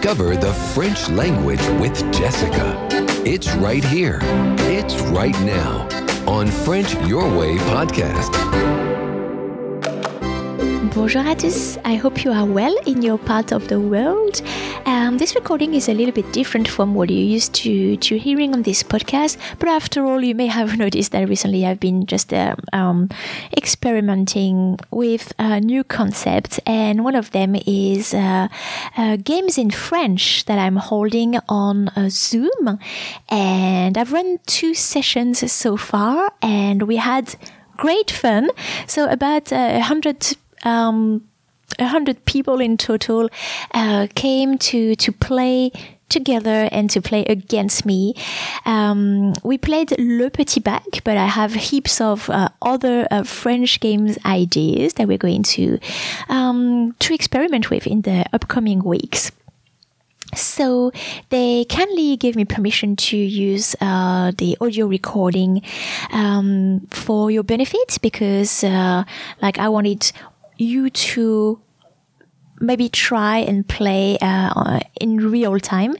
Discover the French language with Jessica. It's right here. It's right now on French Your Way podcast. Bonjour à tous. I hope you are well in your part of the world. Um, this recording is a little bit different from what you're used to, to hearing on this podcast, but after all, you may have noticed that recently I've been just uh, um, experimenting with uh, new concepts, and one of them is uh, uh games in French that I'm holding on uh, Zoom. And I've run two sessions so far, and we had great fun. So, about uh, a hundred um, 100 people in total uh, came to, to play together and to play against me. Um, we played Le Petit Bac, but I have heaps of uh, other uh, French games ideas that we're going to um, to experiment with in the upcoming weeks. So they kindly gave me permission to use uh, the audio recording um, for your benefit because, uh, like, I wanted you to maybe try and play uh, in real time.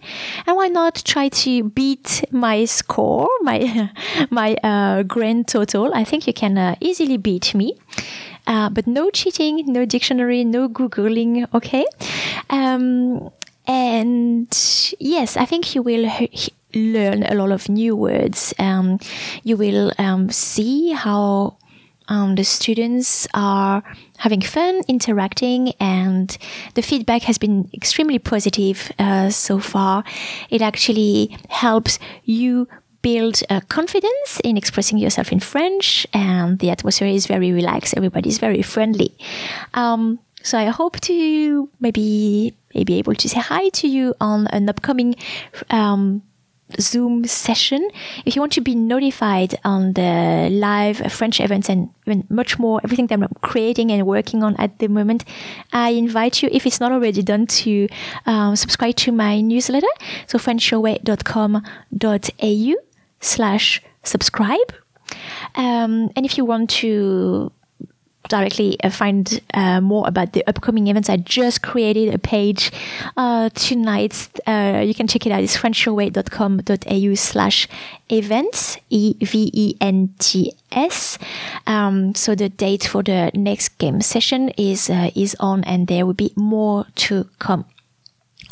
And why not try to beat my score my my uh, grand total? I think you can uh, easily beat me. Uh, but no cheating no dictionary no googling okay? Um, and yes i think you will learn a lot of new words. Um, you will um, see how um, the students are having fun, interacting, and the feedback has been extremely positive uh, so far. It actually helps you build uh, confidence in expressing yourself in French, and the atmosphere is very relaxed. Everybody's very friendly. Um, so I hope to maybe be able to say hi to you on an upcoming um, Zoom session. If you want to be notified on the live French events and even much more, everything that I'm creating and working on at the moment, I invite you, if it's not already done, to um, subscribe to my newsletter. So frenchyourway.com.au slash subscribe. Um, and if you want to directly uh, find uh, more about the upcoming events, I just created a page uh, tonight. Uh, you can check it out. It's frenchyourway.com.au slash events, E-V-E-N-T-S. Um, so the date for the next game session is, uh, is on and there will be more to come.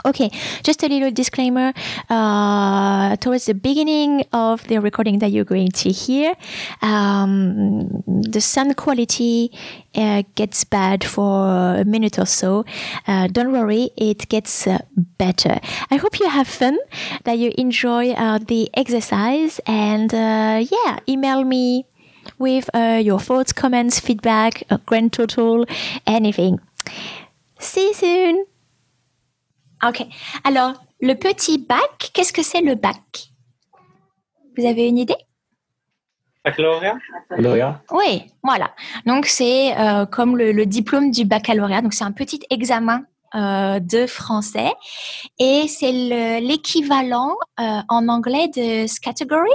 Okay, just a little disclaimer. Uh, towards the beginning of the recording that you're going to hear, um, the sound quality uh, gets bad for a minute or so. Uh, don't worry, it gets uh, better. I hope you have fun, that you enjoy uh, the exercise, and uh, yeah, email me with your thoughts, comments, feedback, grand total, anything. See you soon! Ok. Alors, le petit bac, qu'est-ce que c'est le bac? Vous avez une idée? Baccalauréat Oui, voilà. Donc, c'est euh, comme le, diplôme du baccalauréat. Donc, c'est un petit examen euh, de français. Et c'est l'équivalent euh, en anglais de Categories.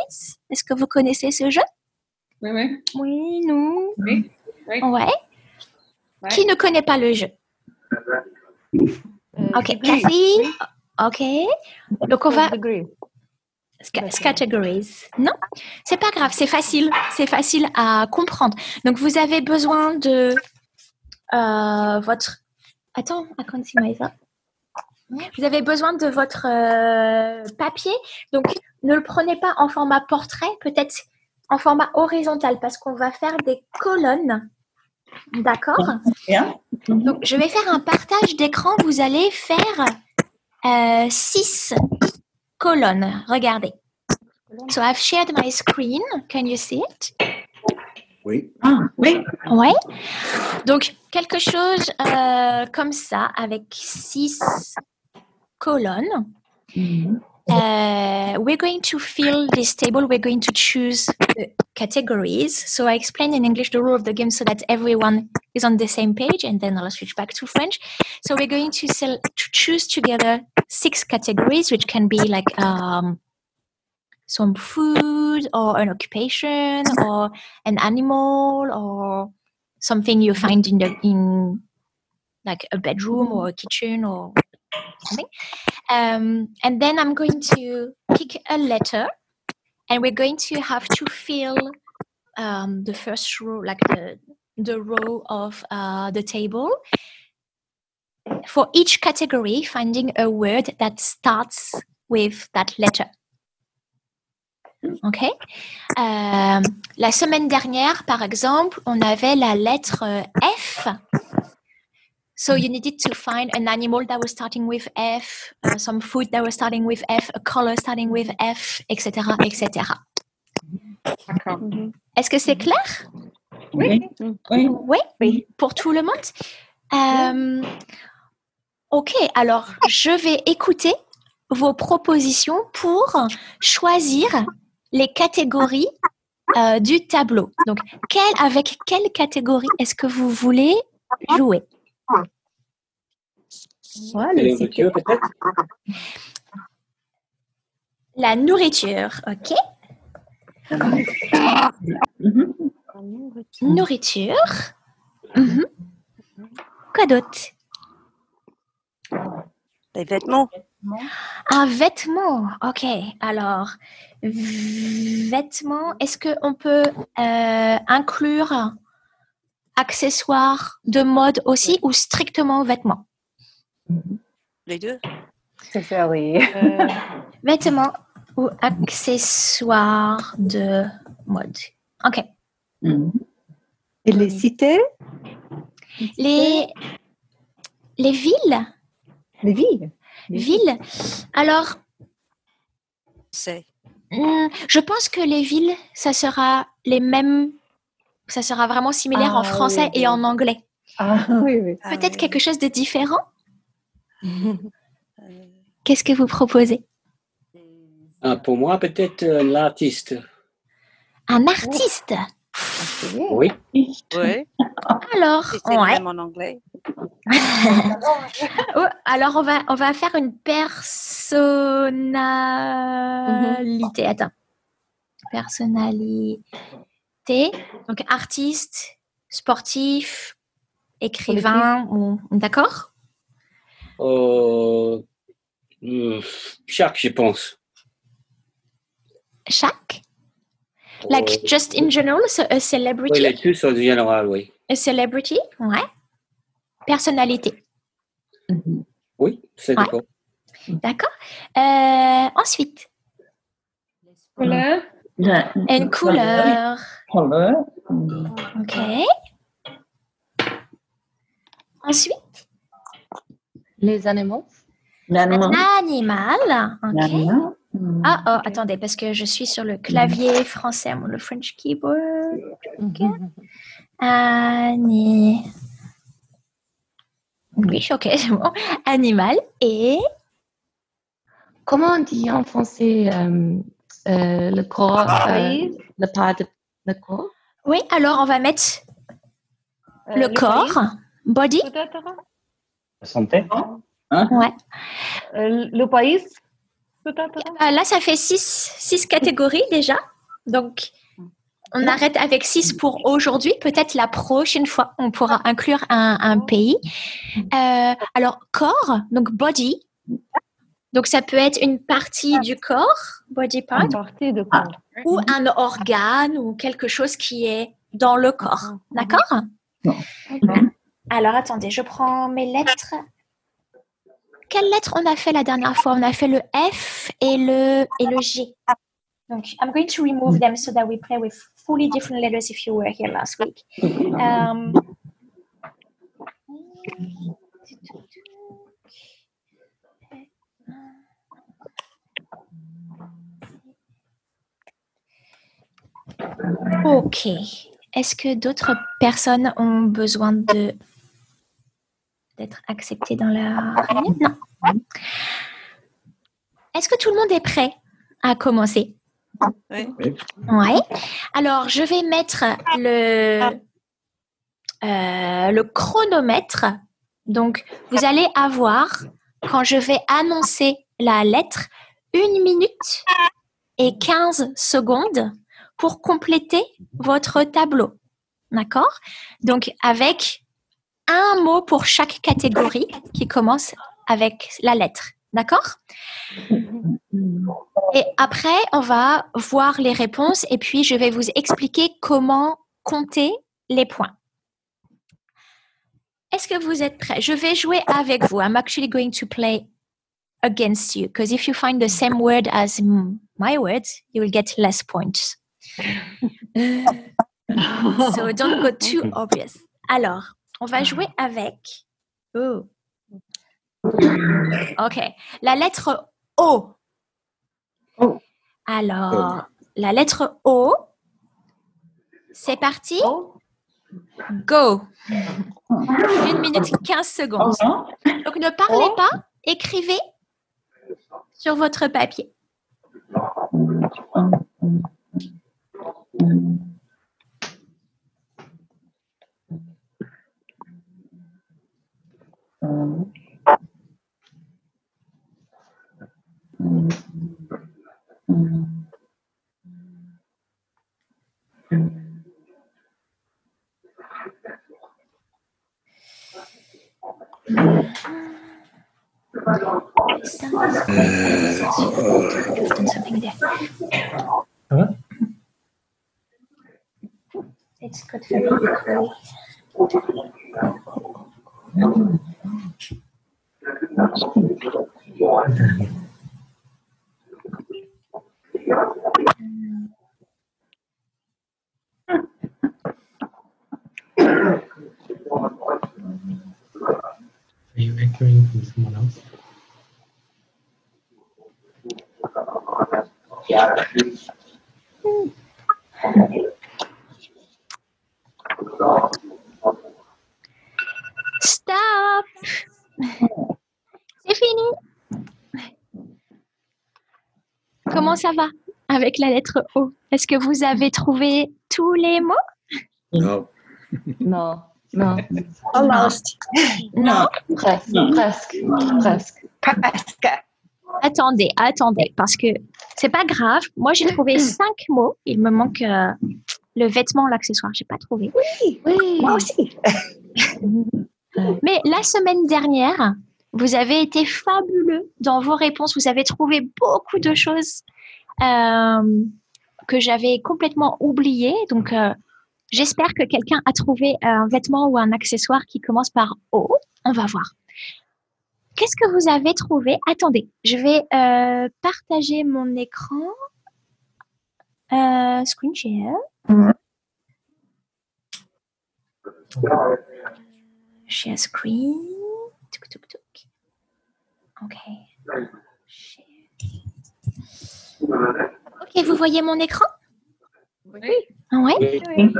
Est-ce que vous connaissez ce jeu? Oui, oui. Oui, nous Oui. oui. Ouais. Qui ne connaît pas le jeu? Euh, ok, Cathy. Ok. Donc on va. Categories. Non, c'est pas grave, c'est facile, c'est facile à comprendre. Donc vous avez besoin de euh, votre. Attends, Vous avez besoin de votre euh, papier. Donc ne le prenez pas en format portrait, peut-être en format horizontal parce qu'on va faire des colonnes D'accord. Donc, je vais faire un partage d'écran. Vous allez faire euh, six colonnes. Regardez. So I've shared my screen. Can you see it? Oui. Ah, oui. Ouais. Donc, quelque chose euh, comme ça avec six colonnes. Mm-hmm. Uh, we're going to fill this table. We're going to choose categories. So I explain in English the rule of the game so that everyone is on the same page, and then I'll switch back to French. So we're going to, sell, to choose together six categories, which can be like um, some food or an occupation or an animal or something you find in the in like a bedroom or a kitchen or something. Um, and then I'm going to pick a letter, and we're going to have to fill um, the first row, like the the row of uh, the table. For each category, finding a word that starts with that letter. OK Euh, La semaine dernière, par exemple, on avait la lettre F. So you needed to find an animal that was starting with F, uh, some food that was starting with F, a color starting with F, etc., etc. D'accord. Est-ce que c'est clair? Oui. Oui. Oui, Oui. pour tout le monde. Euh, ok, alors je vais écouter vos propositions pour choisir les catégories euh, du tableau. Donc, avec quelle catégorie est-ce que vous voulez jouer? Ouais, les peut-être La nourriture, ok? Mhm. Nourriture. Mhm. Quoi d'autre? Les vêtements. Un vêtement, ok. Alors, vêtements, est-ce qu'on peut euh, inclure accessoires de mode aussi ou strictement vêtements? Les deux. C'est ça, oui. Vêtements ou accessoires de mode. Ok. Mhm. Et les cités? Les, les villes, Les villes villes. Alors, C'est. Hmm, Je pense que les villes, ça sera les mêmes, ça sera vraiment similaire Ah, en français oui, et en anglais. Ah oui, oui. Ah Peut-être oui. quelque chose de différent? Euh, Qu'est-ce que vous proposez? Ah, Pour moi, peut-être euh, l'artiste. Un artiste? Oui. ouais. Alors, Et c'est ouais. même en anglais. Alors on va on va faire une personnalité. Attends. Personnalité. Donc artiste, sportif, écrivain. D'accord? Euh, euh, chaque, je pense. Chaque. Like Euh, just in general, so a oui, celebrity. les tous en général, oui. A celebrity, ouais. Personnalité? Oui, c'est Ouais. d'accord. d'accord. Euh, ensuite, Couleur? Une couleur. Couleur. Ok. Ensuite, Les animaux? L'animal. Mhm. Ah, oh, attendez, parce que je suis sur le clavier français, mon- le French keyboard. Ani... Oui, ok, c'est bon. Animal et Comment on dit en français euh, euh, le corps, euh, Pays, le pas de le corps? Oui. Alors, on va mettre euh, le corps, body. Santé Ouais. Euh, Le pays, peut-être Euh, là, ça fait six, six catégories déjà. Donc, on arrête avec six pour aujourd'hui. Peut-être la prochaine fois, on pourra inclure un, un pays. Euh, alors, corps, donc body. Donc, ça peut être une partie du corps, body part, Une partie de corps. ou un organe ou quelque chose qui est dans le corps. D'accord Alors, attendez, je prends mes lettres. Quelles lettres on a fait la dernière fois? On a fait le F et le, et le G. Donc, I'm going to remove them so that we play with fully different letters if you were here last week. Um, Ok. Est-ce que d'autres personnes ont besoin de d'être acceptées dans la. Est-ce que tout le monde est prêt à commencer? Oui. Ouais. Alors, je vais mettre le, euh, le chronomètre. Donc, vous allez avoir, quand je vais annoncer la lettre, une minute et 15 secondes pour compléter votre tableau. D'accord? Donc, avec un mot pour chaque catégorie qui commence avec la lettre. D'accord? Et après, on va voir les réponses et puis je vais vous expliquer comment compter les points. Est-ce que vous êtes prêts? Je vais jouer avec vous. I'm actually going to play against you because if you find the same word as my words, you will get less points. so don't go too obvious. Alors, on va jouer avec. Oh. Ok. La lettre O. O. Alors, la lettre O. C'est parti? Oh. Go. Une minute 15 secondes. Orange. Donc ne parlez Oh. pas, écrivez sur votre papier. You've done something there. Huh? It's got very equally. Are you echoing from someone else? Stop C'est fini Comment ça va avec la lettre O? Est-ce que vous avez trouvé tous les mots? Non. Non, non, Almost. Non presque, presque, presque. Presque. Attendez, attendez, parce que c'est pas grave. Moi, j'ai trouvé cinq mots. Il me manque euh, le vêtement, l'accessoire. J'ai pas trouvé. Oui. Moi aussi. Mais la semaine dernière, vous avez été fabuleux dans vos réponses. Vous avez trouvé beaucoup de choses euh, que j'avais complètement oubliées. Donc, euh, j'espère que quelqu'un a trouvé un vêtement ou un accessoire qui commence par O. On va voir. Qu'est-ce que vous avez trouvé? Attendez, je vais euh, partager mon écran. Euh, screen share. Share screen. Tuk, tuk, tuk. OK. Share. OK, vous voyez mon écran? Oui. Ah Ouais? Oui.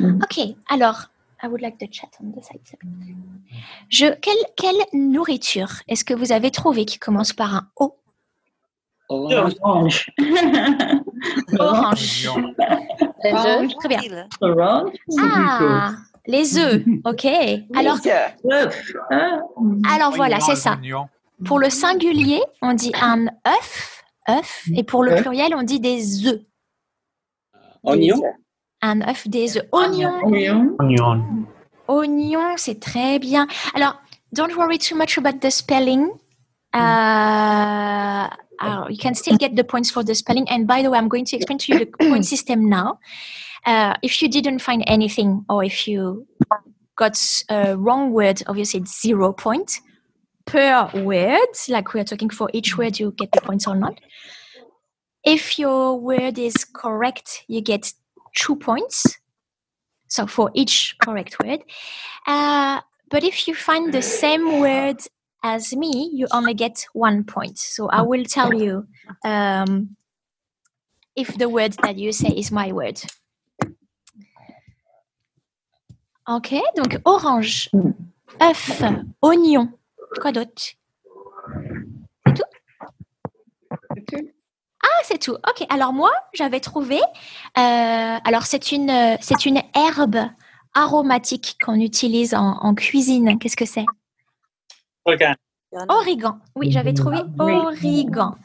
OK, alors, I would like the chat on the side. Je, quelle, quelle nourriture est-ce que vous avez trouvé qui commence par un O? Orange. Orange. Orange. Œufs. Très bien. Orange. Ah, les œufs. OK. Alors. Ah. alors voilà, c'est ça. Pour le singulier, on dit un œuf, œuf, et pour le pluriel, on dit des œufs. Oignon. Un œuf, des œufs. Oignon, Oignon. Onion. oignon, c'est très bien. Alors, don't worry too much about the spelling. Uh, uh, you can still get the points for the spelling. And by the way, I'm going to explain to you the point system now. Uh, if you didn't find anything, or if you got a wrong word, obviously it's zero point per word. Like we are talking for each word, you get the points or not. If your word is correct, you get two points. So for each correct word. Uh, but if you find the same word as me, you only get one point. So I will tell you um, if the word that you say is my word. Ok, donc orange, œuf, oignon. Quoi d'autre? C'est tout? Ah, c'est tout. Ok, alors moi, j'avais trouvé. euh, alors, c'est une, c'est une herbe aromatique qu'on utilise en, en cuisine. Qu'est-ce que c'est? Organ. Origan. Oui, j'avais trouvé origan.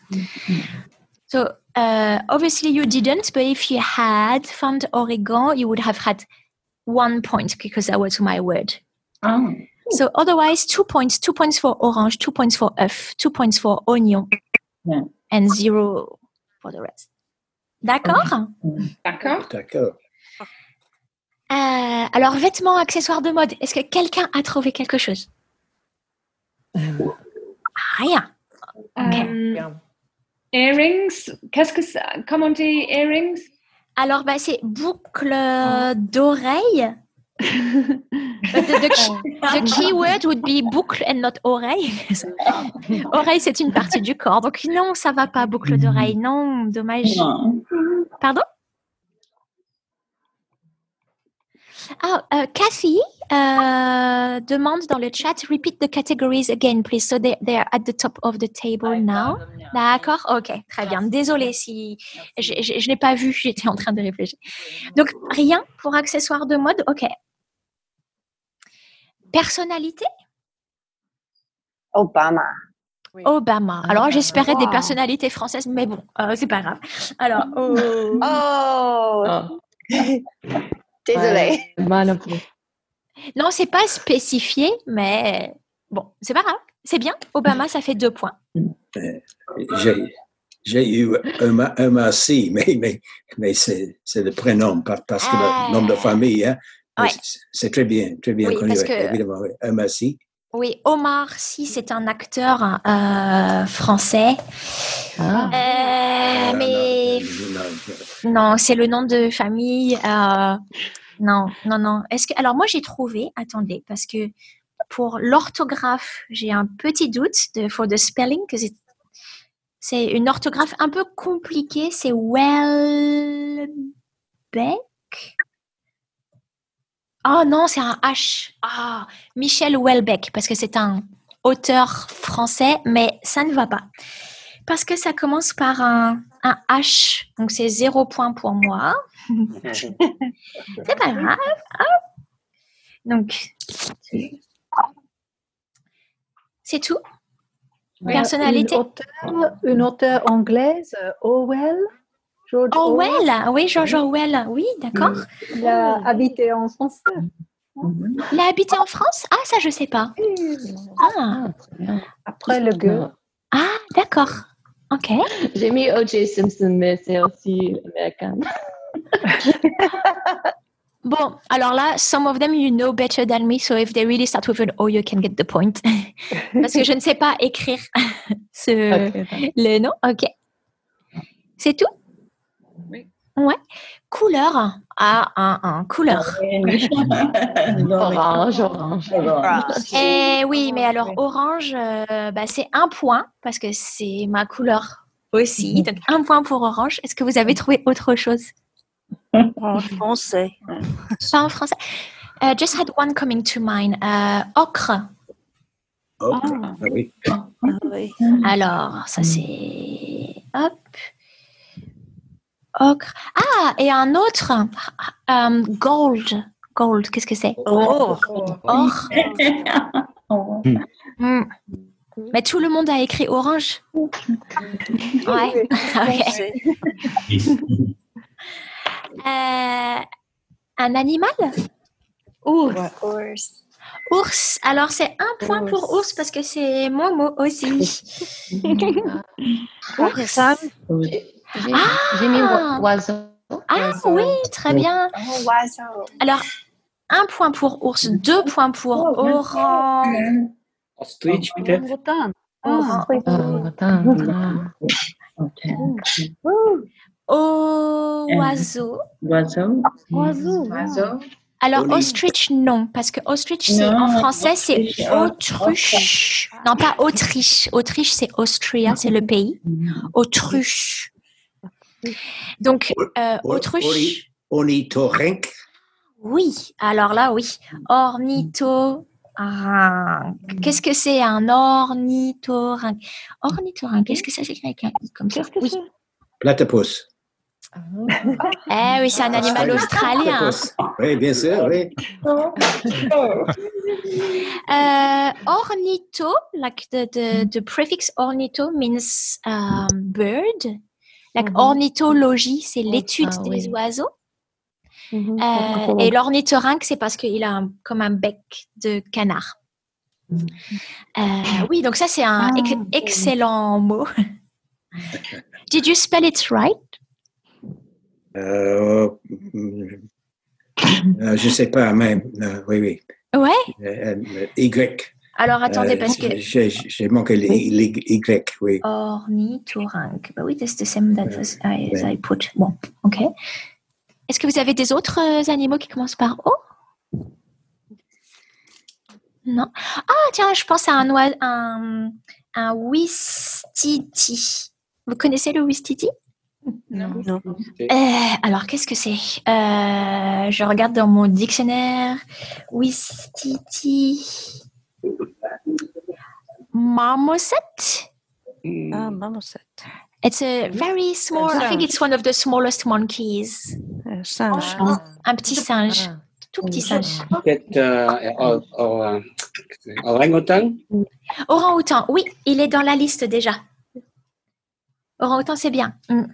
So, uh, obviously you didn't, but if you had found origan, you would have had one point because that was my word. Ah. So otherwise, two points, two points for orange, two points for œuf, two points for oignon, Yeah. and zero for the rest. D'accord? D'accord. D'accord. Euh, Alors, vêtements, accessoires de mode. Est-ce que quelqu'un a trouvé quelque chose? Rien. Euh, earrings. Qu'est-ce que ça Comment on dit earrings? Alors, bah, c'est boucle d'oreille. But the, the key- keyword would be boucle and not oreille. oreille, c'est une partie du corps. Donc, non, ça va pas, boucle d'oreille. Non, dommage. Pardon? Ah, euh, Cathy euh, demande dans le chat, repeat the categories again, please. So they, they are at the top of the table now. D'accord Ok, très bien. Désolée si je, n'ai pas vu, j'étais en train de réfléchir. Donc, rien pour accessoires de mode Ok. Personnalité? Obama. Oui. Obama. Alors, j'espérais des Wow. personnalités françaises, mais bon, euh, c'est pas grave. Alors, oh, Oh, Oh, désolé. ouais, moi non plus. Non, c'est pas spécifié, mais bon, c'est pas grave. C'est bien. Obama, ça fait deux points. J'ai, j'ai eu un, Massy, mais, mais, mais c'est, c'est le prénom, par- parce que Ah. le nom de famille, hein, Ouais. c'est, très bien, très bien Oui, connu, parce que- évidemment. Un Massy. Oui, Omar Sy, c'est un acteur euh, français. Ah, Euh, Euh, mais non, c'est le nom de famille. euh, non, non, non. Est-ce que alors moi j'ai trouvé. Attendez, parce que pour l'orthographe, j'ai un petit doute de for the spelling que c'est c'est une orthographe un peu compliquée. C'est Welbeck? Oh non, c'est un H. Ah, Michel Welbeck, parce que c'est un auteur français, mais ça ne va pas. Parce que ça commence par un, un H, donc c'est zéro point pour moi. c'est pas grave. Hop. Donc, c'est tout? Personnalité. Une auteure, une auteure anglaise, Orwell. George Orwell, oui, George Orwell, oui, d'accord. Il a habité en France. Il a habité en France? Ah, ça, je sais pas. Ah, ah. Après le gueux. ah d'accord. Ok. J'ai mis O.J. Simpson, mais c'est aussi américain. Bon, alors là, some of them you know better than me, so if they really start with an O, you can get the point. Parce que je ne sais pas écrire ce, le nom. Ok. C'est tout? Ouais. Couleur. Ah, un, un. Couleur. Orange, orange. Eh oui, mais alors orange, euh, bah, c'est un point parce que c'est ma couleur aussi. Donc un point pour orange. Est-ce que vous avez trouvé autre chose? En français. Pas en français. Uh, just had one coming to mind. Uh, ocre. Oh, ah oui. Ah oui. Alors, ça c'est. Hop. Ocre. Ah, et un autre. Um, gold. Gold, qu'est-ce que c'est? Or. Oh. Hmm. Mais tout le monde a écrit orange. Ouais. Euh, un animal? Ours. Ours. Alors, c'est un point pour ours parce que c'est mon mot aussi. Ours. J'ai j'ai mis Ah. oiseau. Ah oui, très bien. Oh, oiseau. Alors, un point pour ours, deux points pour orange. Ostrich, peut-être. Ah. Oh, attends. ah. Oiseau. Oiseau. Oiseau. Oiseau. Alors, ostrich, non, parce que ostrich, en français, c'est ostrich, autruche. Non, pas Autriche. Autriche, c'est Austria, c'est le pays. Autruche. Donc, euh, autruche. Ornithorynque? Oui, alors là, oui. Ornitho. Qu'est-ce que c'est un ornithorynque? Ornithorynque, qu'est-ce que ça s'écrit avec un i comme ça? Oui. Platypus. Eh oui, c'est un animal australien. Oui, bien sûr, oui. Uh, ornitho, like the, the, the prefix ornitho means um, bird. Like Mhm. ornithologie, c'est l'étude ah des oui. oiseaux. Mhm. Euh, et l'ornithorynque, c'est parce qu'il a un- comme un bec de canard. Euh, oui, donc ça c'est un ex- excellent mot. Did you spell it right? Euh, euh, je sais pas, mais euh, oui, oui. Ouais. Euh, euh, y. Alors attendez Euh, parce que J'ai j'ai manqué le le Y, oui. ornithorynque. Bah oui, that's the same that I, as I put. Bon, ok. Est-ce que vous avez des autres euh, animaux qui commencent par O? Non. Ah tiens, je pense à un oiseau, un, un wistiti. Vous connaissez le wistiti? Non. Euh, alors, qu'est-ce que c'est? Euh, Je regarde dans mon dictionnaire. Wistiti. Marmoset? Ah, marmoset. It's a very small. I think it's one of the smallest monkeys. Euh, singe. Un petit singe, Ah. tout petit singe. Peut-être euh, euh, orang-outan Orang-outan, oui, il est dans la liste déjà. Orang-outan, c'est bien. Mm.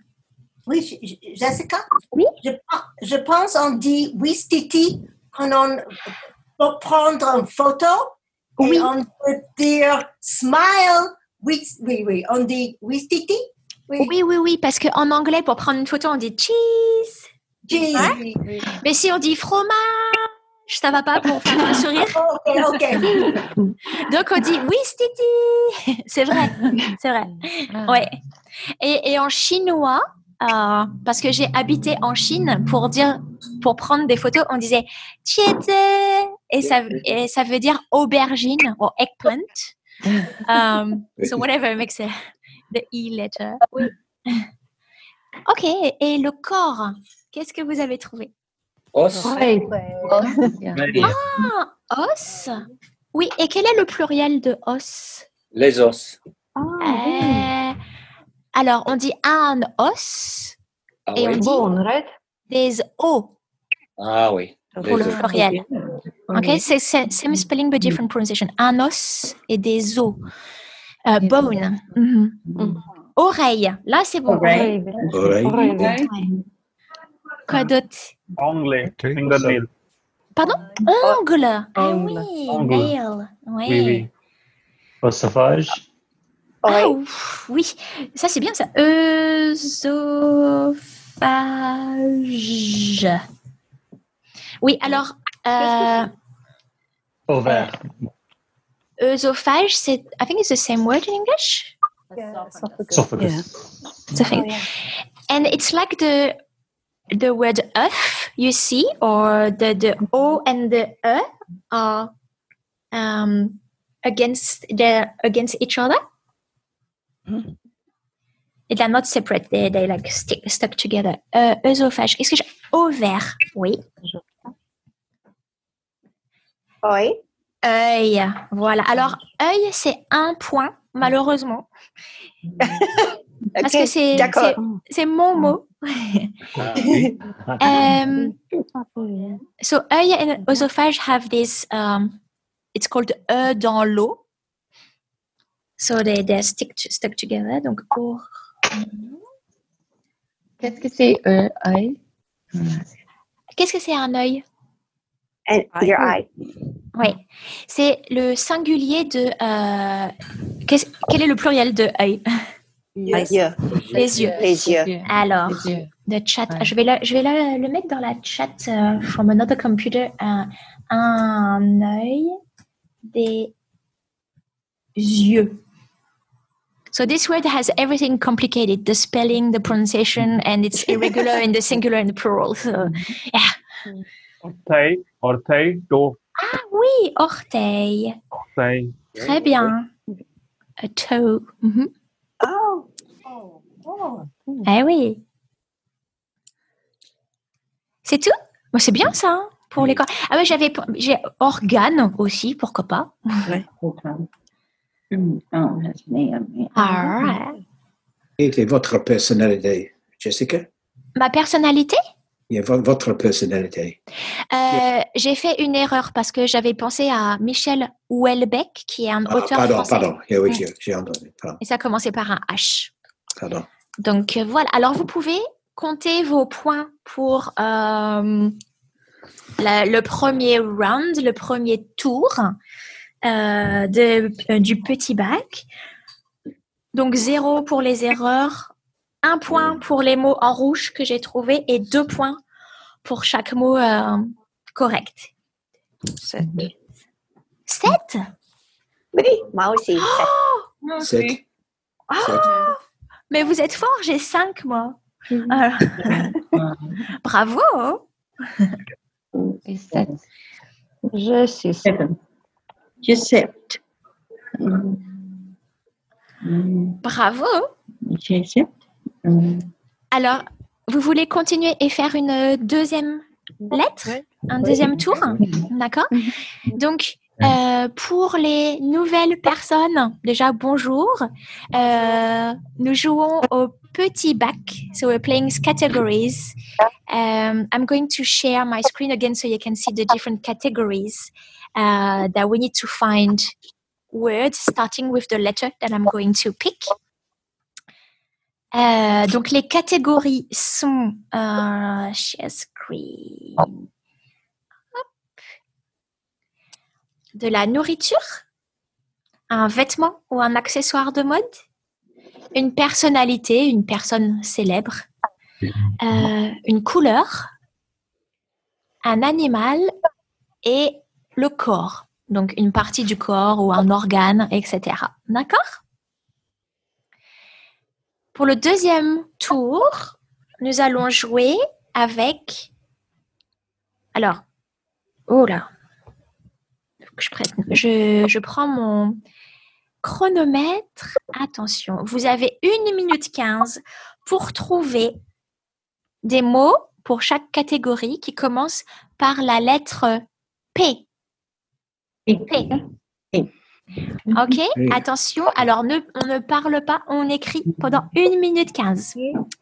Oui, Jessica? Oui? Je, pen- je pense on dit Wistiti quand on pour prendre une photo. Oui. Et on peut dire smile. Oui, oui, oui. On dit Wistiti. Oui. Oui, oui, oui, parce qu'en anglais, pour prendre une photo, on dit cheese. Cheese, Ouais. oui, oui. Mais si on dit fromage, ça va pas pour faire un sourire. Ok, ok. Donc on dit oui, Stiti. C'est vrai, c'est vrai. Ah. Ouais. Et, et en chinois, euh, parce que j'ai habité en Chine, pour dire, pour prendre des photos, on disait chiete et ça, et ça veut dire aubergine ou eggplant. Um, so whatever makes it the e letter. Oui. Ok. Et le corps, qu'est-ce que vous avez trouvé? Os Ouais. Ah, os? Oui. Et quel est le pluriel de os? Les os. Euh, alors, on dit un os Ah et on dit Bone, right? des os Ah oui. pour le os. pluriel. Ok, c'est same spelling but different pronunciation. Un os et des os. Euh, bone. Mhm. Oreille. Là, c'est bon. Oreille. Oreille. Oreille. Quoi d'autre Anglais, fingernail. Pardon? Ongle. Ah oui, Ongle. nail. Oui. Oui, oui. Oesophage. Ah, ouf, oui, ça c'est bien ça. Œsophage. Oui, alors, euh, Ovaire. Uh, œsophage, c'est, I think it's the same word in English. Esophagus. It's a thing. Oh, and it's like the the word œuf, you see, or the, the O and the E are um, against the against each other. Hmm. They're not separate. They they like stick stuck together. Euh, œsophage. Qu'est-ce que j'ai Ovaire. Oui. Oui. Œil. Voilà. Alors œil, c'est un point, malheureusement. Parce que c'est d'accord. c'est- c'est mon mot. Um, so œil and oesophage have this. Um, it's called œil dans l'eau. So they they're stick stuck together. Donc or- Qu'est-ce que c'est un œil? qu'est-ce que c'est un œil? And your eye. Oui, c'est le singulier de. euh, qu'est-ce- quel est le pluriel de œil? Les yeux. Les yeux. Les yeux. Alors, le chat. Je vais, le, je vais le, le mettre dans la chat euh, from another computer. Un, un œil, des yeux. So this word has everything complicated: the spelling, the pronunciation, and it's irregular in the singular and the plural. So, yeah. Orteil, orteil, toe, Ah oui, orteil. orteil. Très bien. A toe. Oh. Oh. Oh. Eh oui. C'est tout? Bon, C'est bien ça, hein, pour les corps. Ah oui, j'avais j'ai organe aussi, pourquoi pas. All right. Quelle est votre personnalité, Jessica? Ma personnalité? Yeah, votre personnalité. Euh, J'ai fait une erreur parce que j'avais pensé à Michel Houellebecq, qui est un Ah, auteur pardon, français. pardon. Yeah, oui, Mm. j'ai- entendu. Pardon. Et ça commençait par un H. pardon. Donc euh, voilà. Alors vous pouvez compter vos points pour euh, la- le premier round, le premier tour. de, du petit bac. Donc zéro pour les erreurs, un point pour les mots en rouge que j'ai trouvés et deux points pour chaque mot euh, correct. Sept. Sept? Oui, moi aussi. sept. Sept. Ah Mais vous êtes fort, j'ai cinq moi. Alors- Bravo Et sept. J'ai six. Seven. J'ai sept. Bravo J'ai sept. Alors, vous voulez continuer et faire une deuxième lettre? Un deuxième tour? D'accord Donc, euh, pour les nouvelles personnes, déjà bonjour. Euh, nous jouons au petit bac. So we're playing categories. Um, I'm going to share my screen again so you can see the different categories uh, that we need to find words starting with the letter that I'm going to pick. Euh, donc les catégories sont euh, share screen. Hop. De la nourriture, un vêtement ou un accessoire de mode, une personnalité, une personne célèbre, euh, une couleur, un animal et le corps. Donc une partie du corps ou un organe, etc. D'accord? Pour le deuxième tour, nous allons jouer avec... Alors, oh là, je, prête- je, je prends mon chronomètre. Attention, vous avez une minute 15 pour trouver des mots pour chaque catégorie qui commencent par la lettre P. P. Ok, attention. Alors, ne, on ne parle pas, on écrit pendant une minute 15.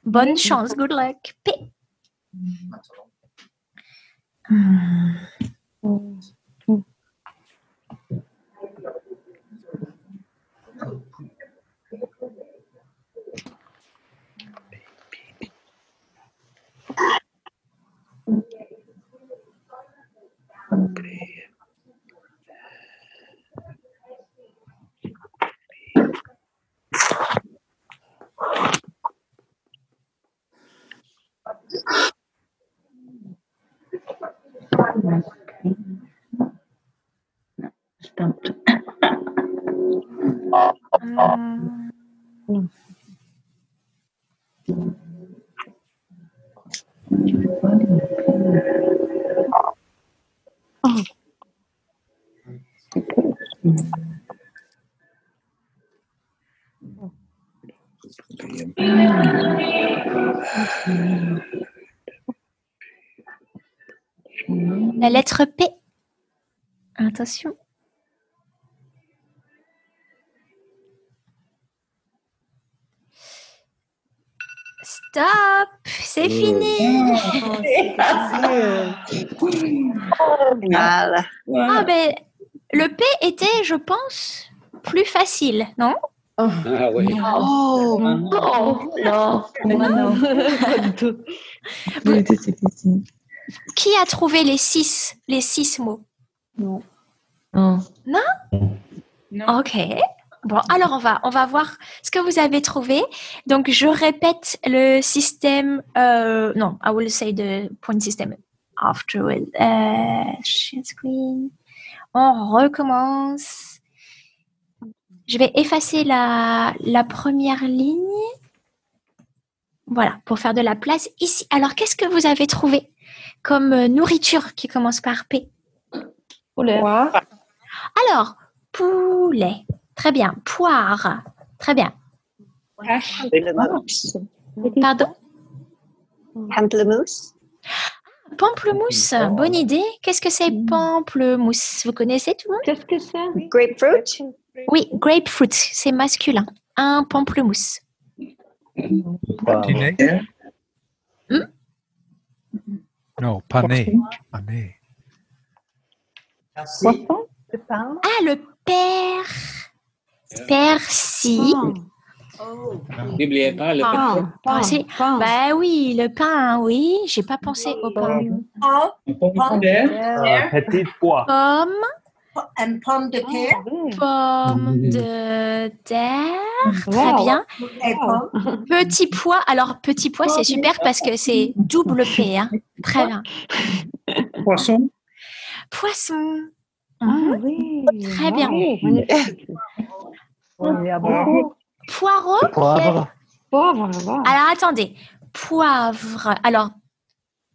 Bonne chance, good luck. P. Hmm. Hmm. La lettre P. Attention. Stop, c'est fini. Mal. Ah ben, le P était, je pense, plus facile, non? Ah oui. Oh, non, non, non, pas du Qui a trouvé les six, les six mots? Non. Non. Non? Ok. Bon, alors on va, on va voir ce que vous avez trouvé. Donc, je répète le système. euh, non, I will say the point system. Euh, share screen. On recommence. Je vais effacer la, la première ligne. Voilà, pour faire de la place ici. Alors, qu'est-ce que vous avez trouvé? Comme euh, nourriture qui commence par P Poulet. Alors, poulet. Très bien. Poire. Très bien. Pamplemousse. Pardon? Pamplemousse. Pamplemousse. Bonne idée. Qu'est-ce que c'est pamplemousse? Vous connaissez tout le monde? Qu'est-ce que c'est? Grapefruit. Oui, grapefruit. C'est masculin. Un pamplemousse. Non, pané. Pané. Ah, le père. Persil. N'oubliez pas le Pain. Pain. C'est- Pain. Bah oui, le pain, oui. J'ai pas pensé au pain. Euh, Petit pois. Pomme. And pomme de terre. Pomme de terre. Très Wow. bien. Pomme. Petit pois. Alors, petit pois, c'est super parce que c'est double P. hein. Très bien. Poisson. Poisson. Mhm. Très bien. Poireau. Poivre. Alors, attendez. Poivre. Alors,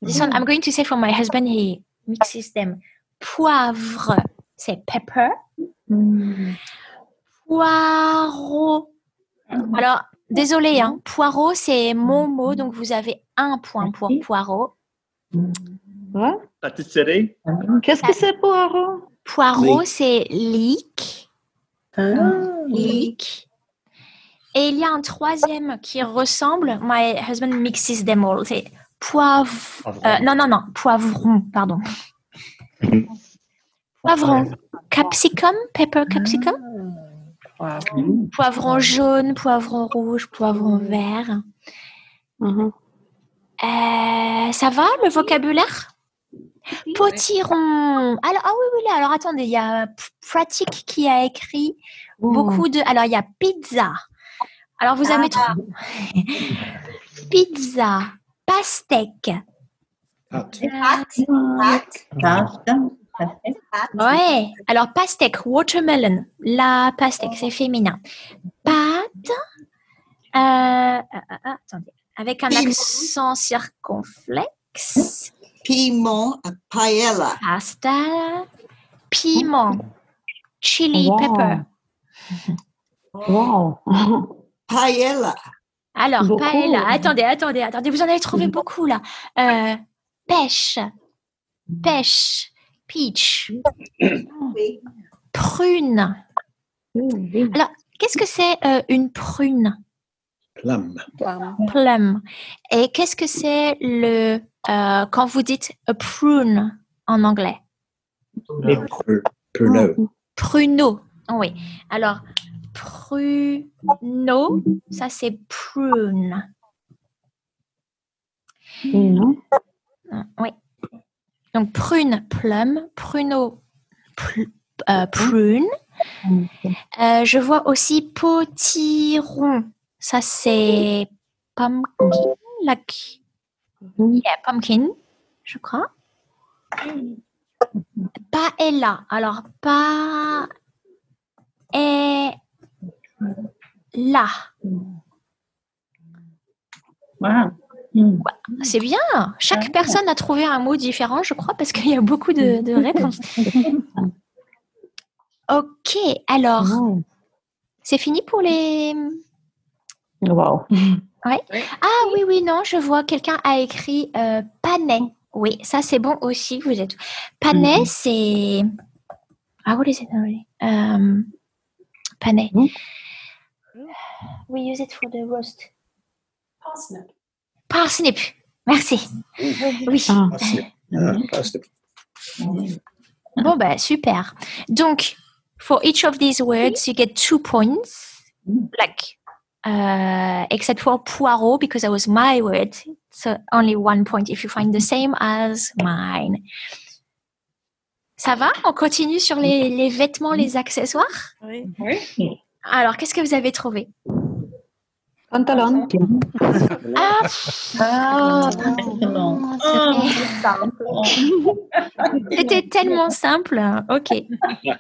this one, I'm going to say for my husband, he mixes them. Poivre, c'est pepper. Poireau. Alors, désolé, hein, poireau, c'est mon mot, donc vous avez un point pour poireau. Pâtisserie. Qu'est-ce que c'est poireau? Poireau, c'est leek. Leek. Et il y a un troisième qui ressemble. My husband mixes them all. C'est poivre. euh, non, non, non. Poivron, pardon. Poivron. Capsicum, pepper capsicum? Poivron jaune, poivron rouge, poivron vert. Euh, ça va le vocabulaire? Potiron. Alors, ah oui, oui, là, alors attendez, il y a Pratique qui a écrit beaucoup de. Alors, il y a pizza. Alors, vous avez trois. pizza, pastèque. Ouais. Alors, pastèque, watermelon. La pastèque, c'est féminin. Pâte. euh, euh, euh, attendez. Avec un accent circonflexe. Piment, paella. Pasta. Piment. Chili Wow. pepper. Wow. Paella. Alors, Beaucoup. paella. Attendez, attendez, attendez. Vous en avez trouvé beaucoup là. Euh, pêche. Pêche. Peach. Prune. Alors, qu'est-ce que c'est euh, une prune? Plum. Plum. Et qu'est-ce que c'est le euh, quand vous dites a prune en anglais? Pru- Pruneau. Pruneau. Oui. Alors, pruneau, ça c'est prune. Non. Ah, Oui. Donc, prune, plum, pruneau, pl- euh, prune. Euh, je vois aussi potiron. Ça, c'est pumpkin. Like, yeah, pumpkin, je crois. Paella. Alors, pas et là. C'est bien. Chaque personne a trouvé un mot différent, je crois, parce qu'il y a beaucoup de, de réponses. Ok, alors, c'est fini pour les... Wow. Ouais. Ah oui, oui, non, je vois, quelqu'un a écrit euh, panais. Oui, ça c'est bon aussi, vous êtes... Panais, Mhm. c'est... Ah, what is it? Um, panais. We use it for the roast? Parsnip. Parsnip. Merci. Oui. Ah, parsnip. Bon, bah, super. Donc, for each of these words, you get two points. Like, uh, except for poireau, because that was my word. So, only one point if you find the same as mine. Ça va? On continue sur les, les vêtements, les accessoires? Oui. Alors, qu'est-ce que vous avez trouvé? Pantalon. Ah, Ah, C'était tellement simple. Ok.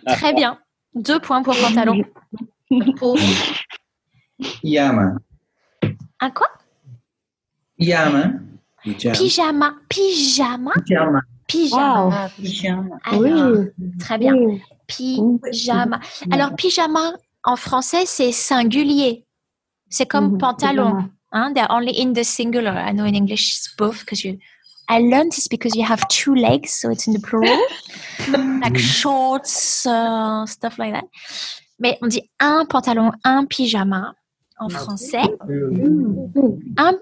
Très bien. Deux points pour pantalon. Pyjama. Un quoi? Pyjama. Pyjama. Pyjama. Pyjama. Pyjama. Pyjama. Alors, très bien. Pyjama. Alors, pyjama en français, c'est singulier. C'est comme pantalon. Hein? They're only in the singular. I know in English it's both because you. I learned this because you have two legs, so it's in the plural, like shorts, uh, stuff like that. Mais on dit un pantalon, un pyjama en français. Un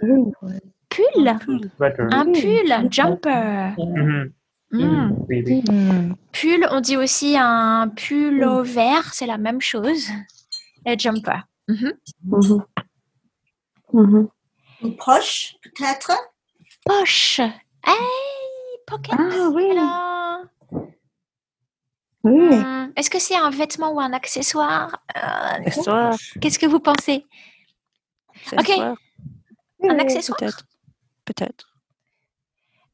pull, un pull, jumper. Mm. Pull, on dit aussi un pull au vert, c'est la même chose. Et jumper. Mhm. Une poche, peut-être? Poche. Hey, pocket. Ah oui. Alors, Oui. hmm, Est-ce que c'est un vêtement ou un accessoire? Euh, Accessoire. Qu'est-ce que vous pensez? Ok. Un accessoire? Peut-être. Peut-être.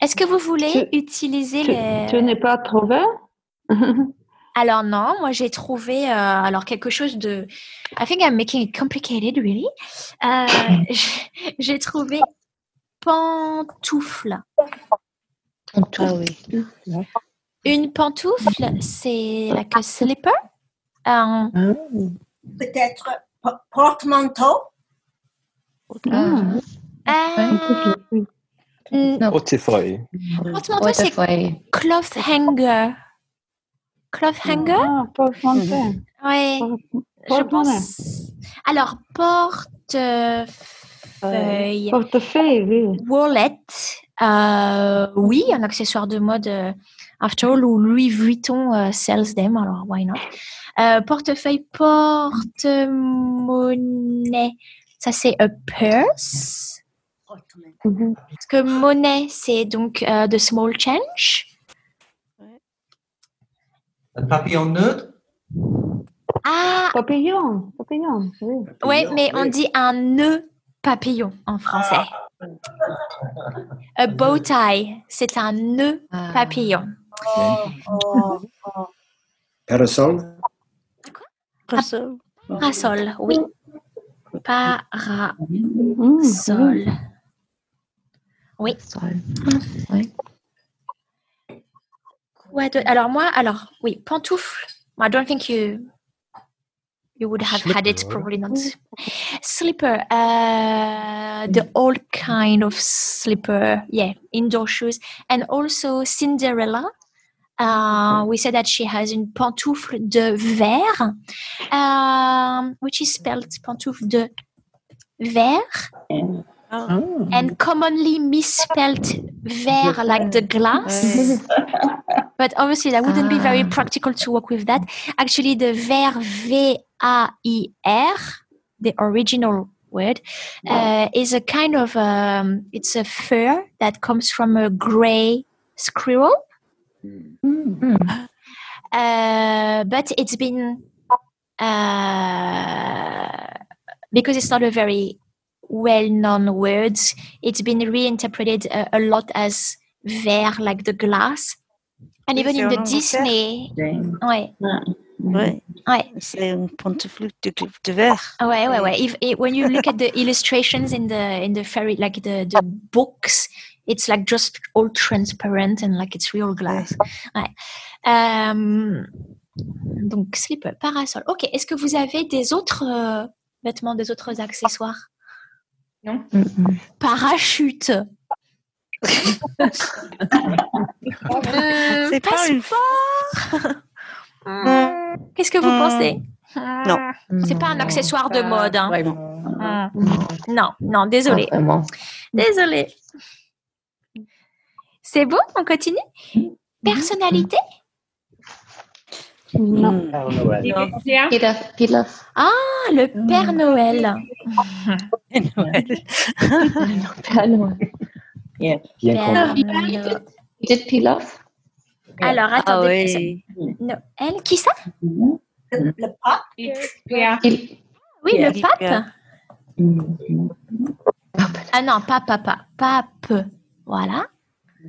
Est-ce que vous voulez utiliser Tu, les... tu n'es pas trouvé Alors non, moi j'ai trouvé euh, alors quelque chose de. I think I'm making it complicated, really. Euh, j'ai- trouvé pantoufle. Ah oui. Une pantoufle, c'est like a slipper. Euh, Peut-être po- porte-manteau. euh, mm, Portefeuille. porte-manteau, c'est cloth hanger. Cloth hanger Ah, porte-manteau. Oui. Je pense. Alors, portefeuille. Portefeuille, oui. Wallet. euh, oui, un accessoire de mode. euh, after all, où Louis Vuitton euh, sells them, alors why not? Euh, portefeuille, porte-monnaie. Ça, c'est a purse. Parce que monnaie, c'est donc the small change. Un papillon neutre? Ah, Papillon, papillon, oui. ouais, mais on dit un nœud papillon en français. A bow tie, c'est un nœud papillon. Parasol? Parasol. Parasol, oui. Parasol. Oui. Quoi d'autre Alors moi, alors oui, pantoufle. I don't think you you would have had it, probably not. Slipper, uh, the old kind of slipper, yeah, indoor shoes, and also Cinderella. Uh, we said that she has une pantoufle de verre, um, which is spelled pantoufle de verre, and commonly misspelled ver like the glass. But obviously, that wouldn't be very practical to work with that. Actually, the ver, V-A-I-R, the original word, uh, is a kind of um, it's a fur that comes from a gray squirrel. Uh, but it's been uh, because it's not a very well-known word. It's been reinterpreted a, a lot as verre, like the glass, and Oui, even c'est in the. Disney. Ouais. Ouais. Ouais. C'est une pantoufle de, de verre. Ouais, ouais, ouais. If, it, when you look at the illustrations in the in the fairy, like the the books, it's like just all transparent and like it's real glass. Ouais. Euh, donc slip, parasol. Ok. Est-ce que vous avez des autres euh, vêtements, des autres accessoires? Non? Parachute. Euh, C'est pas une- Qu'est-ce que vous pensez? Non. C'est pas un accessoire de Pas mode. Hein. vraiment. Hmm. Non, non, désolé. Désolé. C'est bon, on continue? Personnalité? Non. Non. Ah, le Père Noël. Père Noël. Bien Père. Noël. It pilaf? Alors, Ah attendez. oui. Noël, qui ça? Le, le pape? Pierre. Oui, le Pierre. pape. Ah non, pas papa, pape. Voilà.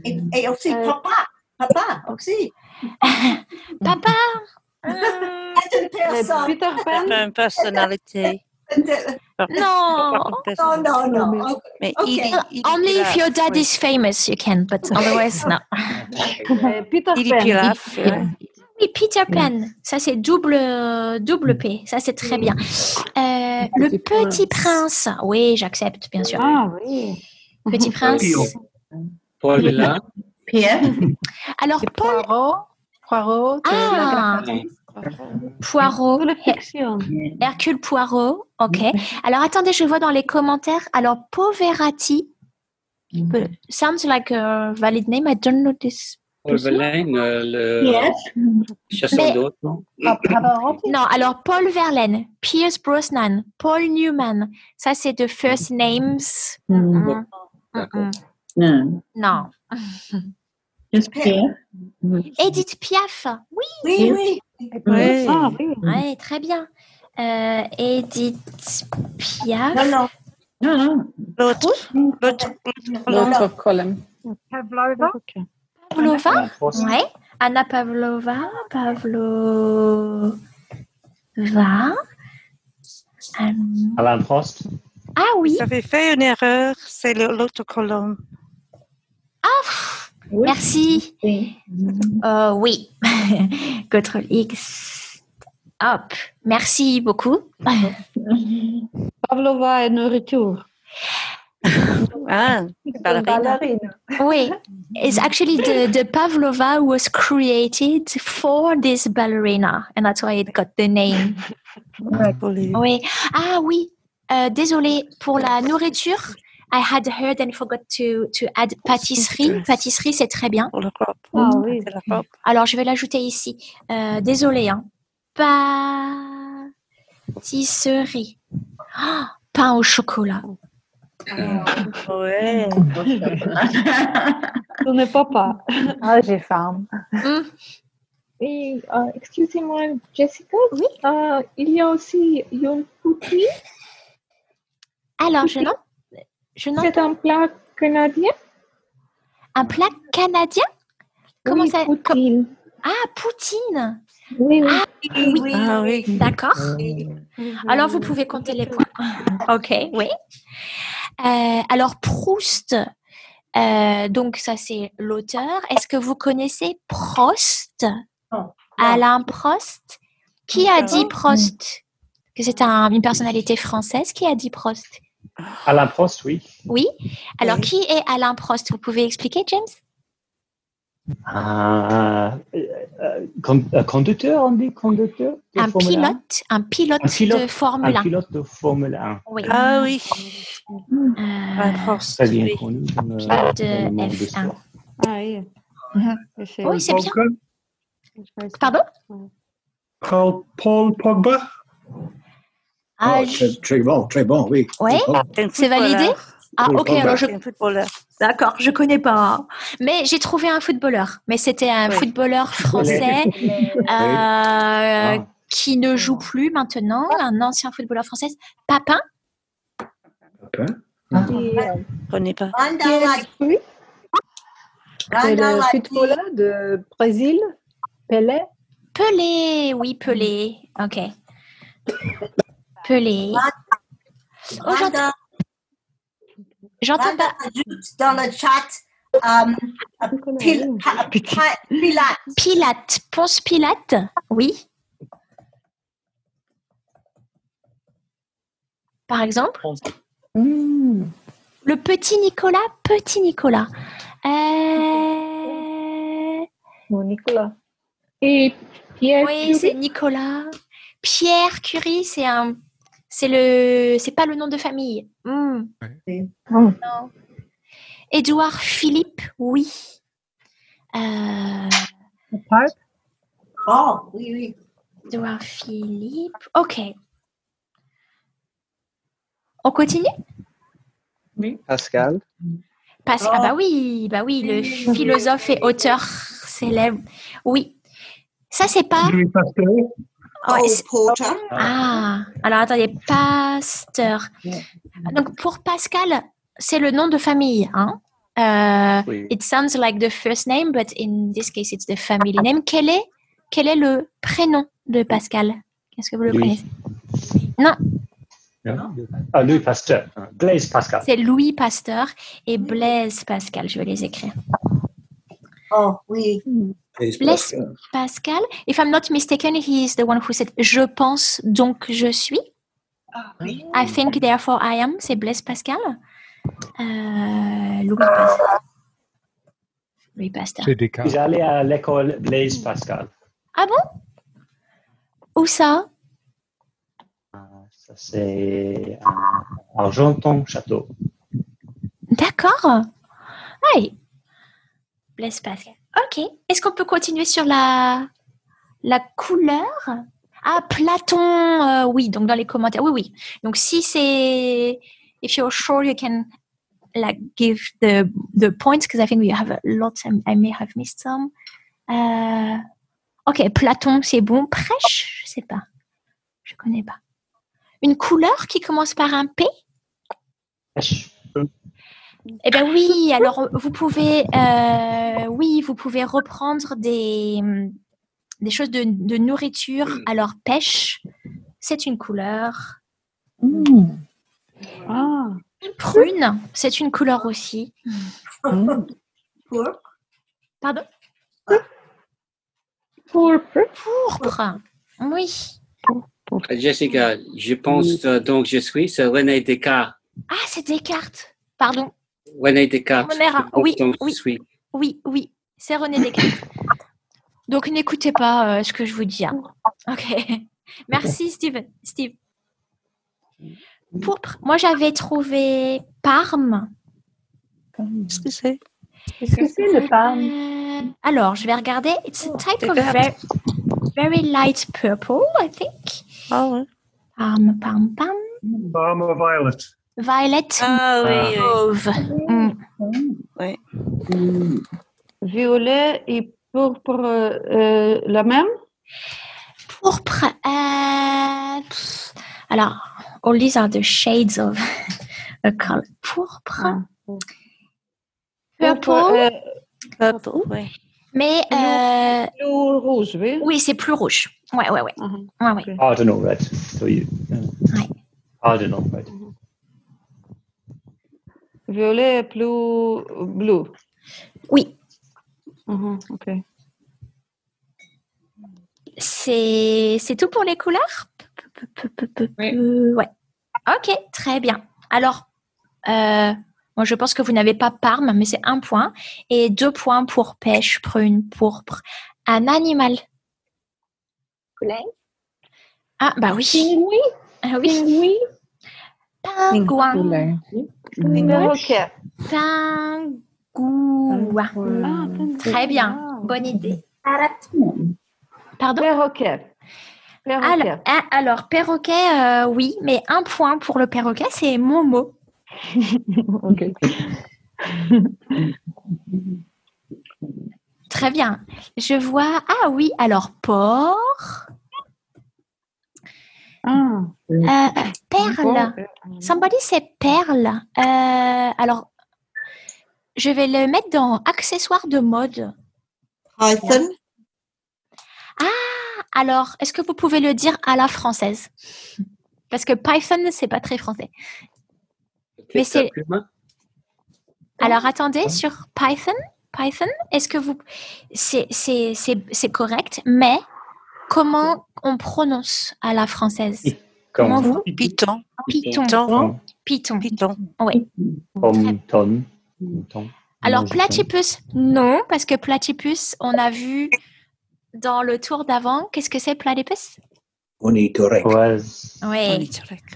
Et, et aussi papa. Papa aussi. Papa. C'est une personne. Peter Pan? Personnalité. Non. Non, non, non. Ok. Mais Ok. il, il Only if your dad oui. is famous, you can, but otherwise, no. Euh, Peter Pan. pilaf. ouais. Oui, Peter Pan, ça c'est double, double P, ça c'est très bien. Euh, le Petit Prince, oui, j'accepte, bien sûr. Ah oui. Petit Prince. Paul Villa. Pierre? Alors, Paul. Poirot. Poirot. de Ah, Poirot. Hercule Poirot, ok. Alors attendez, je vois dans les commentaires. Alors Poverati, but sounds like a valid name. I don't know this. Paul Verlaine, euh, le Yes. chasseur Mais- d'autres, non? Non, alors Paul Verlaine, Pierce Brosnan, Paul Newman. Ça c'est the first names. Mm, mm, D'accord. mm. Non. Edith Piaf. Oui. Oui, oui. Oui. Ah oui. Ouais, très bien. Euh, Edith Piaf. Non, non. Non, non. L'autre. L'autre. L'autre colonne. Pavlova? Pavlova? Ouais. Anna Pavlova. Pavlova. Euh, Alain Prost. Ah oui. Avez fait une erreur, c'est l'autre colonne. Merci. Oui. Euh, oui. Contrôle X. Hop. Merci beaucoup. Pavlova et nourriture. Ah, ballerina. Ballerine. Oui. It's actually the, the Pavlova was created for this ballerina, and that's why it got the name. Oui. Ah oui. Euh, désolé pour la nourriture. I had heard and forgot to, to add pâtisserie. Pâtisserie, c'est très bien. Pour le robe. Ah oui. Alors, je vais l'ajouter ici. Euh, désolé. Hein. Pâtisserie. Ah, pain au chocolat. Ouais. Ce n'est pas pas. Ah, j'ai faim. Hmm. Et, euh, excusez-moi, Jessica. Oui. Euh, il y a aussi une poutine. Alors, je n'entends C'est un plat canadien? un plat canadien? Comment oui, ça Poutine. Ah, poutine. Oui, oui. Ah, oui. Ah oui. D'accord. Alors, vous pouvez compter les points. Ok, oui. Euh, alors, Proust, euh, donc ça c'est l'auteur. Est-ce que vous connaissez Prost? Alain Prost? Qui a dit Prost? Que c'est un- une personnalité française qui a dit Prost? Alain Prost, oui. Oui. Alors, qui est Alain Prost? Vous pouvez expliquer, James? Un euh, con- un conducteur, on dit conducteur de Un Formule 1? pilote, un pilote, Un pilote, de Formule 1. Un pilote de Formule 1. Oui. Ah oui. Euh, Un Prost, Très bien oui. connu Pilote de dans le monde du F1. sport. Ah oui. C'est- Oui, c'est bien. Pardon? Paul Pogba? Ah, Oh, très, très bon, très bon, oui. Ouais. Oh, C'est validé? Ah, Oui, ok, alors je... D'accord, je connais pas. Mais j'ai trouvé un footballeur. Mais c'était un Oui. footballeur français euh, Ah. qui ne joue plus maintenant, un ancien footballeur français. Papin Papin. Euh, Je connais pas. Oui, C'est le footballeur de Brésil, Pelé? Pelé, oui, Pelé. Ok. Oh, j'entends- pas. dans le chat um, pil, pa- pa- Pilate. Pilate. Ponce Pilate? Oui. Par exemple? Le petit Nicolas Petit Nicolas. Euh... Mon Nicolas. Et Pierre Oui, c'est Nicolas. Pierre Curie, c'est un, c'est le, c'est pas le nom de famille. Non. Édouard Philippe, oui. Euh. Oh, oui, oui. Édouard Philippe. Ok. On continue? Pascal. Parce ah bah oui, bah oui, le philosophe et auteur célèbre. Oui. Ça c'est pas. Louis Pasteur. C'est- Porter. Ah, alors attendez, Pasteur. Donc pour Pascal, c'est le nom de famille, hein? Euh, Oui. It sounds like the first name, but in this case, it's the family name. Quel est, quel est le prénom de Pascal? Est-ce que vous le Louis. connaissez? Non, Ah, Louis Pasteur. Blaise Pascal. c'est Louis Pasteur et Blaise Pascal. Je vais les écrire. Oh, oui. Blaise Pascal. Pascal. If I'm not mistaken, he is the one who said Je pense donc je suis. I think therefore I am. C'est Blaise Pascal. Euh, Louis Pasteur. Louis Pasteur. J'allais à l'école Blaise Pascal. Ah bon? Où ça? Ça, c'est à Argenton Château. D'accord. Oui. Blaise Pascal. Ok. Est-ce qu'on peut continuer sur la, la couleur? Ah, Platon. euh, oui, donc dans les commentaires. Oui, oui. Donc si c'est. If you're sure you can like give the the points because I think we have a lot. I may have missed some. Euh, ok, Platon, c'est bon. Prêche, je sais pas. Je connais pas. Une couleur qui commence par un P? Eh ben oui. Alors vous pouvez, euh, oui, vous pouvez reprendre des des choses de, de nourriture. Alors pêche, c'est une couleur. Ah. Prune, c'est une couleur aussi. Pardon? Pourpre. Pourpre. Oui. Jessica, je pense euh, donc je suis, c'est René Descartes. Ah, c'est Descartes. Pardon. René Descartes. Oui, oui. Oui, oui, c'est René Descartes. Donc n'écoutez pas euh, ce que je vous dis. hein. Ok. Merci Steven. Steve. Pourpre. Moi j'avais trouvé Parme. Qu'est-ce que c'est? Qu'est-ce que c'est le parme? Euh, alors, je vais regarder. It's a type of Descartes. very, very light purple, I think. Ah ouais. Parme, parme, parme. Balm or violet. Violet Ah oui, oui. mauve. Mm. Oui. Violet et pourpre, euh, la même? Pourpre. euh, alors, all these are the shades of a color. Pourpre. Purple. euh, Purple, oui. Mais euh, Bleu rouge, oui. oui, c'est plus rouge. Ouais, ouais, ouais. Mhm. ouais, ouais. Cardinal red. So you, yeah. Ouais. Cardinal red. Violet plus bleu. Oui, Mhm, ok. c'est c'est tout pour les couleurs? Euh, Ouais. Ok, très bien. Alors, euh, moi je pense que vous n'avez pas Parme, mais c'est un point. Et deux points pour pêche, prune, pourpre. Un animal. Poulet. Ah, bah oui. Ah oui. Pingouin. Perroquet. Pingouin. Très bien. Bonne idée. Pardon? Perroquet. Perroquet. alors, ah, alors, perroquet, euh, oui, mais un point pour le perroquet, c'est mon mot. ok. Très bien. Je vois. Ah oui, alors porc. Ah. Euh, perle. Somebody say perle. Euh, alors, je vais le mettre dans accessoires de mode. Python. Ah, alors, est-ce que vous pouvez le dire à la française? Parce que Python, c'est pas très français. Mais c'est. Alors, attendez, sur Python, Python, est-ce que vous. C'est c'est- c'est- c'est correct, mais comment on prononce à la française Comment vous Python. Python. Python. Python. Python. Oui. Ton. Alors, platypus, non, parce que platypus, on a vu dans le tour d'avant. Qu'est-ce que c'est, platypus? Ornithorynque. Oui.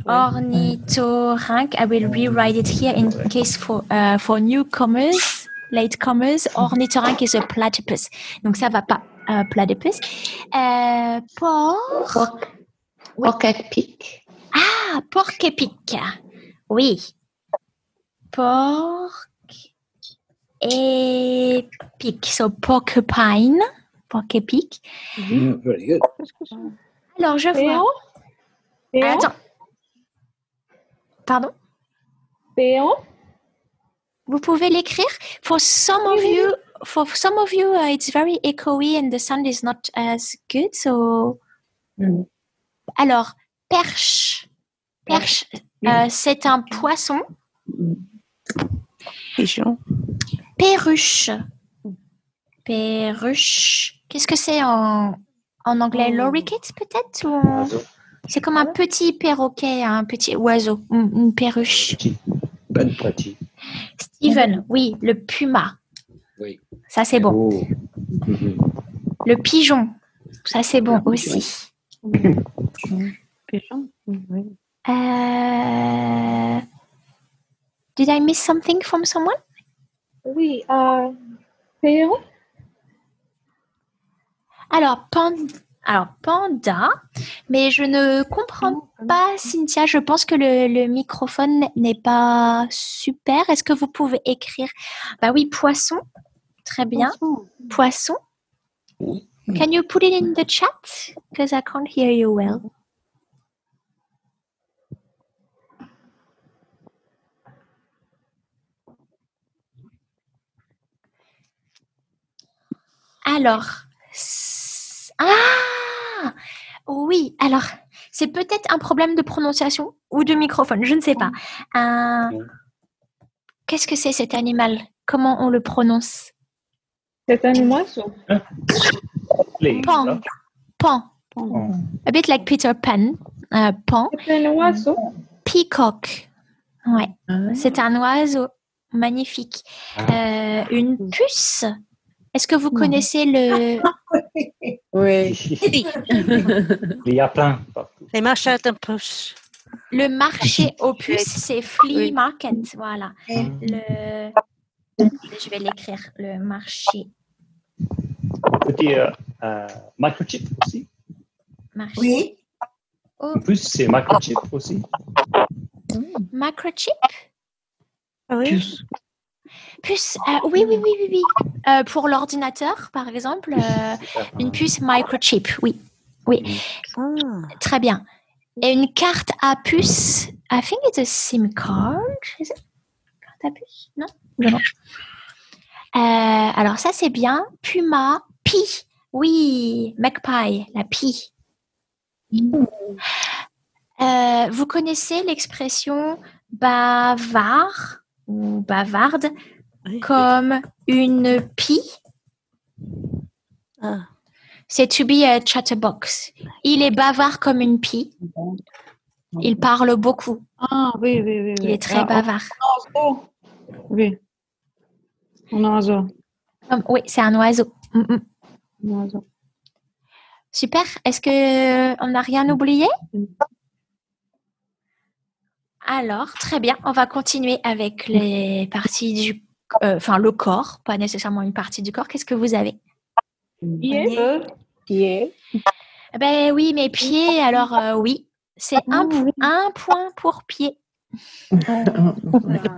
Ornithorynque. I will rewrite it here in case for, uh, for newcomers, latecomers. Ornithorynque is a platypus. Donc, ça va pas. Euh, platypus. Euh, porc. Porc-épic. Ah, porc-épic. Oui. Porc épic. So, porcupine. Porc-épic. Mm, very good. Alors, je vois. Attends. Pardon? Péon. Vous pouvez l'écrire. For some of you, for some of you, uh, it's very echoey and the sound is not as good. So, alors perche, perche, euh, c'est un poisson. Pigeon. Perruche, perruche. Qu'est-ce que c'est en en anglais? Lorikeet peut-être? Ou C'est comme un petit perroquet, un petit oiseau, une, perruche. Petit. Steven, oui, le puma. Oui. Ça c'est bon. Oh. Le pigeon, ça c'est bon aussi. Pigeon. Oui. Euh, Did I miss something from someone? Oui, euh, Péon. Alors, pan- Alors, panda, mais je ne comprends pas, Cynthia. Je pense que le, le microphone n'est pas super. Est-ce que vous pouvez écrire? Bah oui, poisson. Très bien. Poisson. Can you put it in the chat? Because I can't hear you well. Alors, ah, oui. Alors, c'est peut-être un problème de prononciation ou de microphone, je ne sais pas. Un- Qu'est-ce que c'est cet animal? Comment on le prononce? C'est un oiseau. Pan. Pan. A bit like Peter Pan. Euh, pan. C'est un oiseau. Peacock. Ouais. C'est un oiseau magnifique. Euh, une puce. Est-ce que vous connaissez le. Oui. Il y a plein. Les marchés d'un pouce. Le marché aux puces, c'est flea market. Voilà. Le... Je vais l'écrire. Le marché. Petit euh, euh, microchip aussi. marché. Oui. Oh, En plus, c'est microchip aussi. microchip? Oui. Puce. euh, oui, oui, oui, oui, oui. Euh, pour l'ordinateur, par exemple, euh, une puce microchip. Oui. Oui. Très bien. Et une carte à puce. I think it's a SIM card. Is it? Carte à puce? Non? Euh, alors, ça, c'est bien. Puma. Pi. Oui. Magpie. La pi. Euh, vous connaissez l'expression bavard ou bavarde comme une pie? Ah. C'est to be a chatterbox. Il est bavard comme une pie. Il parle beaucoup. Ah oui, oui, oui. Il est très Ah, bavard. Oui. Un oiseau. Oui, c'est un oiseau. Mm, mm. Un oiseau. Super. Est-ce que on n'a rien oublié? Alors, très bien. On va continuer avec les parties du, euh, enfin le corps, pas nécessairement une partie du corps. Qu'est-ce que vous avez? Pied. Pied. Eh Ben oui, mes pieds. Alors euh, oui, c'est un, po- un point pour pied.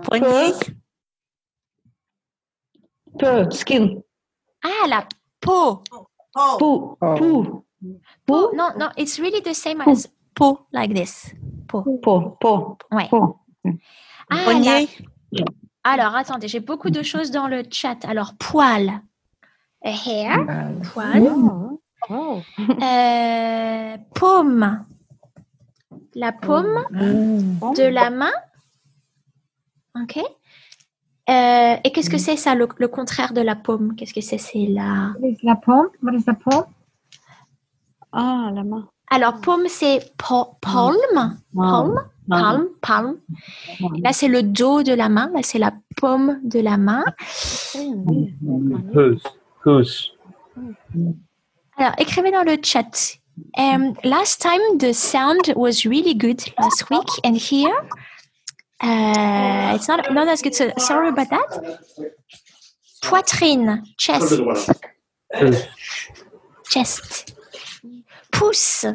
Poignet. Peu. Skin. Ah, la peau. Pou. Pou. Peau. Non, non, it's really the same as peau, like this. Peau. Pou. Pou. Ouais. Ah, la-. Alors, attendez, j'ai beaucoup de choses dans le chat. Alors, poil. A hair. Poil. Euh, paume. La paume de la main. OK. Euh, et qu'est-ce que c'est ça, le, le contraire de la paume Qu'est-ce que c'est C'est la... What is la is la paume? Ah, la main. Alors, paume, c'est pa- palme. Palme. Palme. Palme. Et Là, c'est le dos de la main. Là, c'est la paume de la main. Whose? Alors, écrivez dans le chat. Um, last time the sound was really good last week, and here uh, it's not not as good. So sorry about that. Poitrine, chest, chest. Pouce.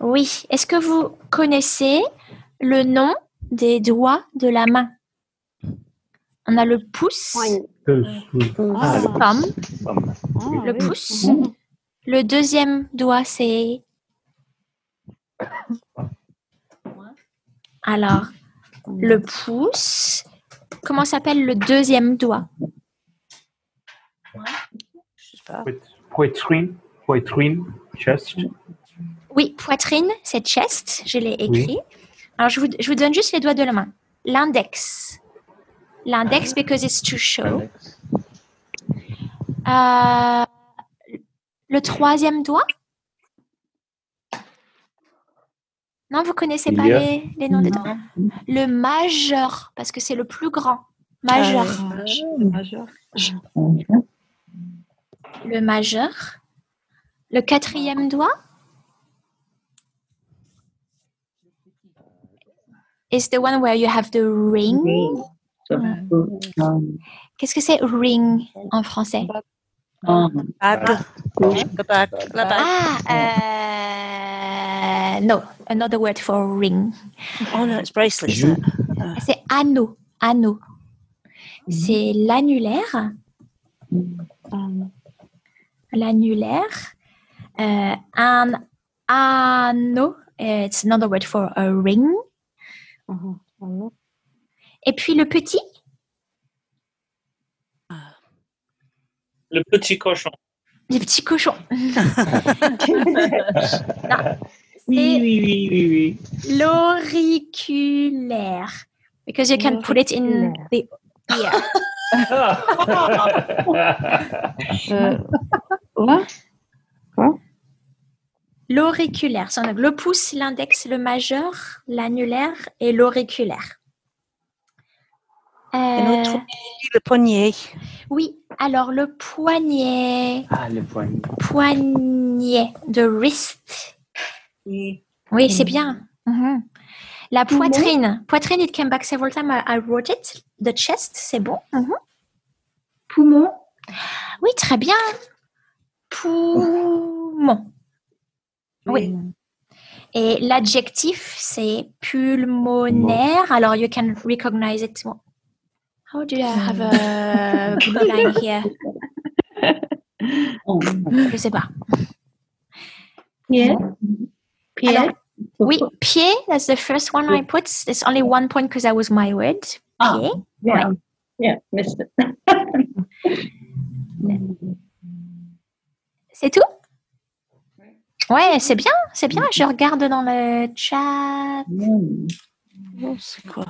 Oui. Est-ce que vous connaissez le nom des doigts de la main? On a le pouce? Ah, pomme, Pomme. le pouce. Le deuxième doigt, c'est. Alors, le pouce. Comment s'appelle le deuxième doigt? Poit- Poitrine. Poitrine. Chest. Oui, poitrine, c'est chest. Je l'ai écrit. Alors, je vous, je vous donne juste les doigts de la main. L'index. L'index, because it's to show. Euh, le troisième doigt? Non, vous connaissez pas les, les noms des doigts Le majeur, parce que c'est le plus grand. Majeur. Majeur. Le majeur. Le quatrième doigt is the one where you have the ring? Qu'est-ce que c'est ring en français? Ah. Ah, euh, no, another word for ring. Oh no, it's bracelet. Uh, C'est anneau, anneau. C'est l'annulaire. L'annulaire. Euh, un anneau, it's another word for a ring. Et puis le petit, Le petit cochon. le petit cochon. Oui, oui, oui, oui, oui. L'auriculaire. Because you can put it in the ear. Euh, Quoi? Quoi? L'auriculaire. C'est donc le pouce, l'index, le majeur, l'annulaire et l'auriculaire. Et l'autre, Euh, le poignet. oui, alors le poignet. Ah, le poignet. Poignet de wrist. Oui, c'est bien. Mhm. La poitrine. Poitrine, it came back several times. I, wrote it. The chest, c'est bon. Mhm. Poumon. Oui, très bien. Poumon. Oui. Et l'adjectif, c'est pulmonaire. Alors, you can recognize it. How do I have a blue line here? Je sais pas. Pied. Pied. Alors, oui, pied, that's the first one I put. There's only one point because that was my word. Pied. Yeah. Yeah, missed it. C'est tout? Ouais, c'est bien, c'est bien. Je regarde dans le chat. Oh, c'est quoi?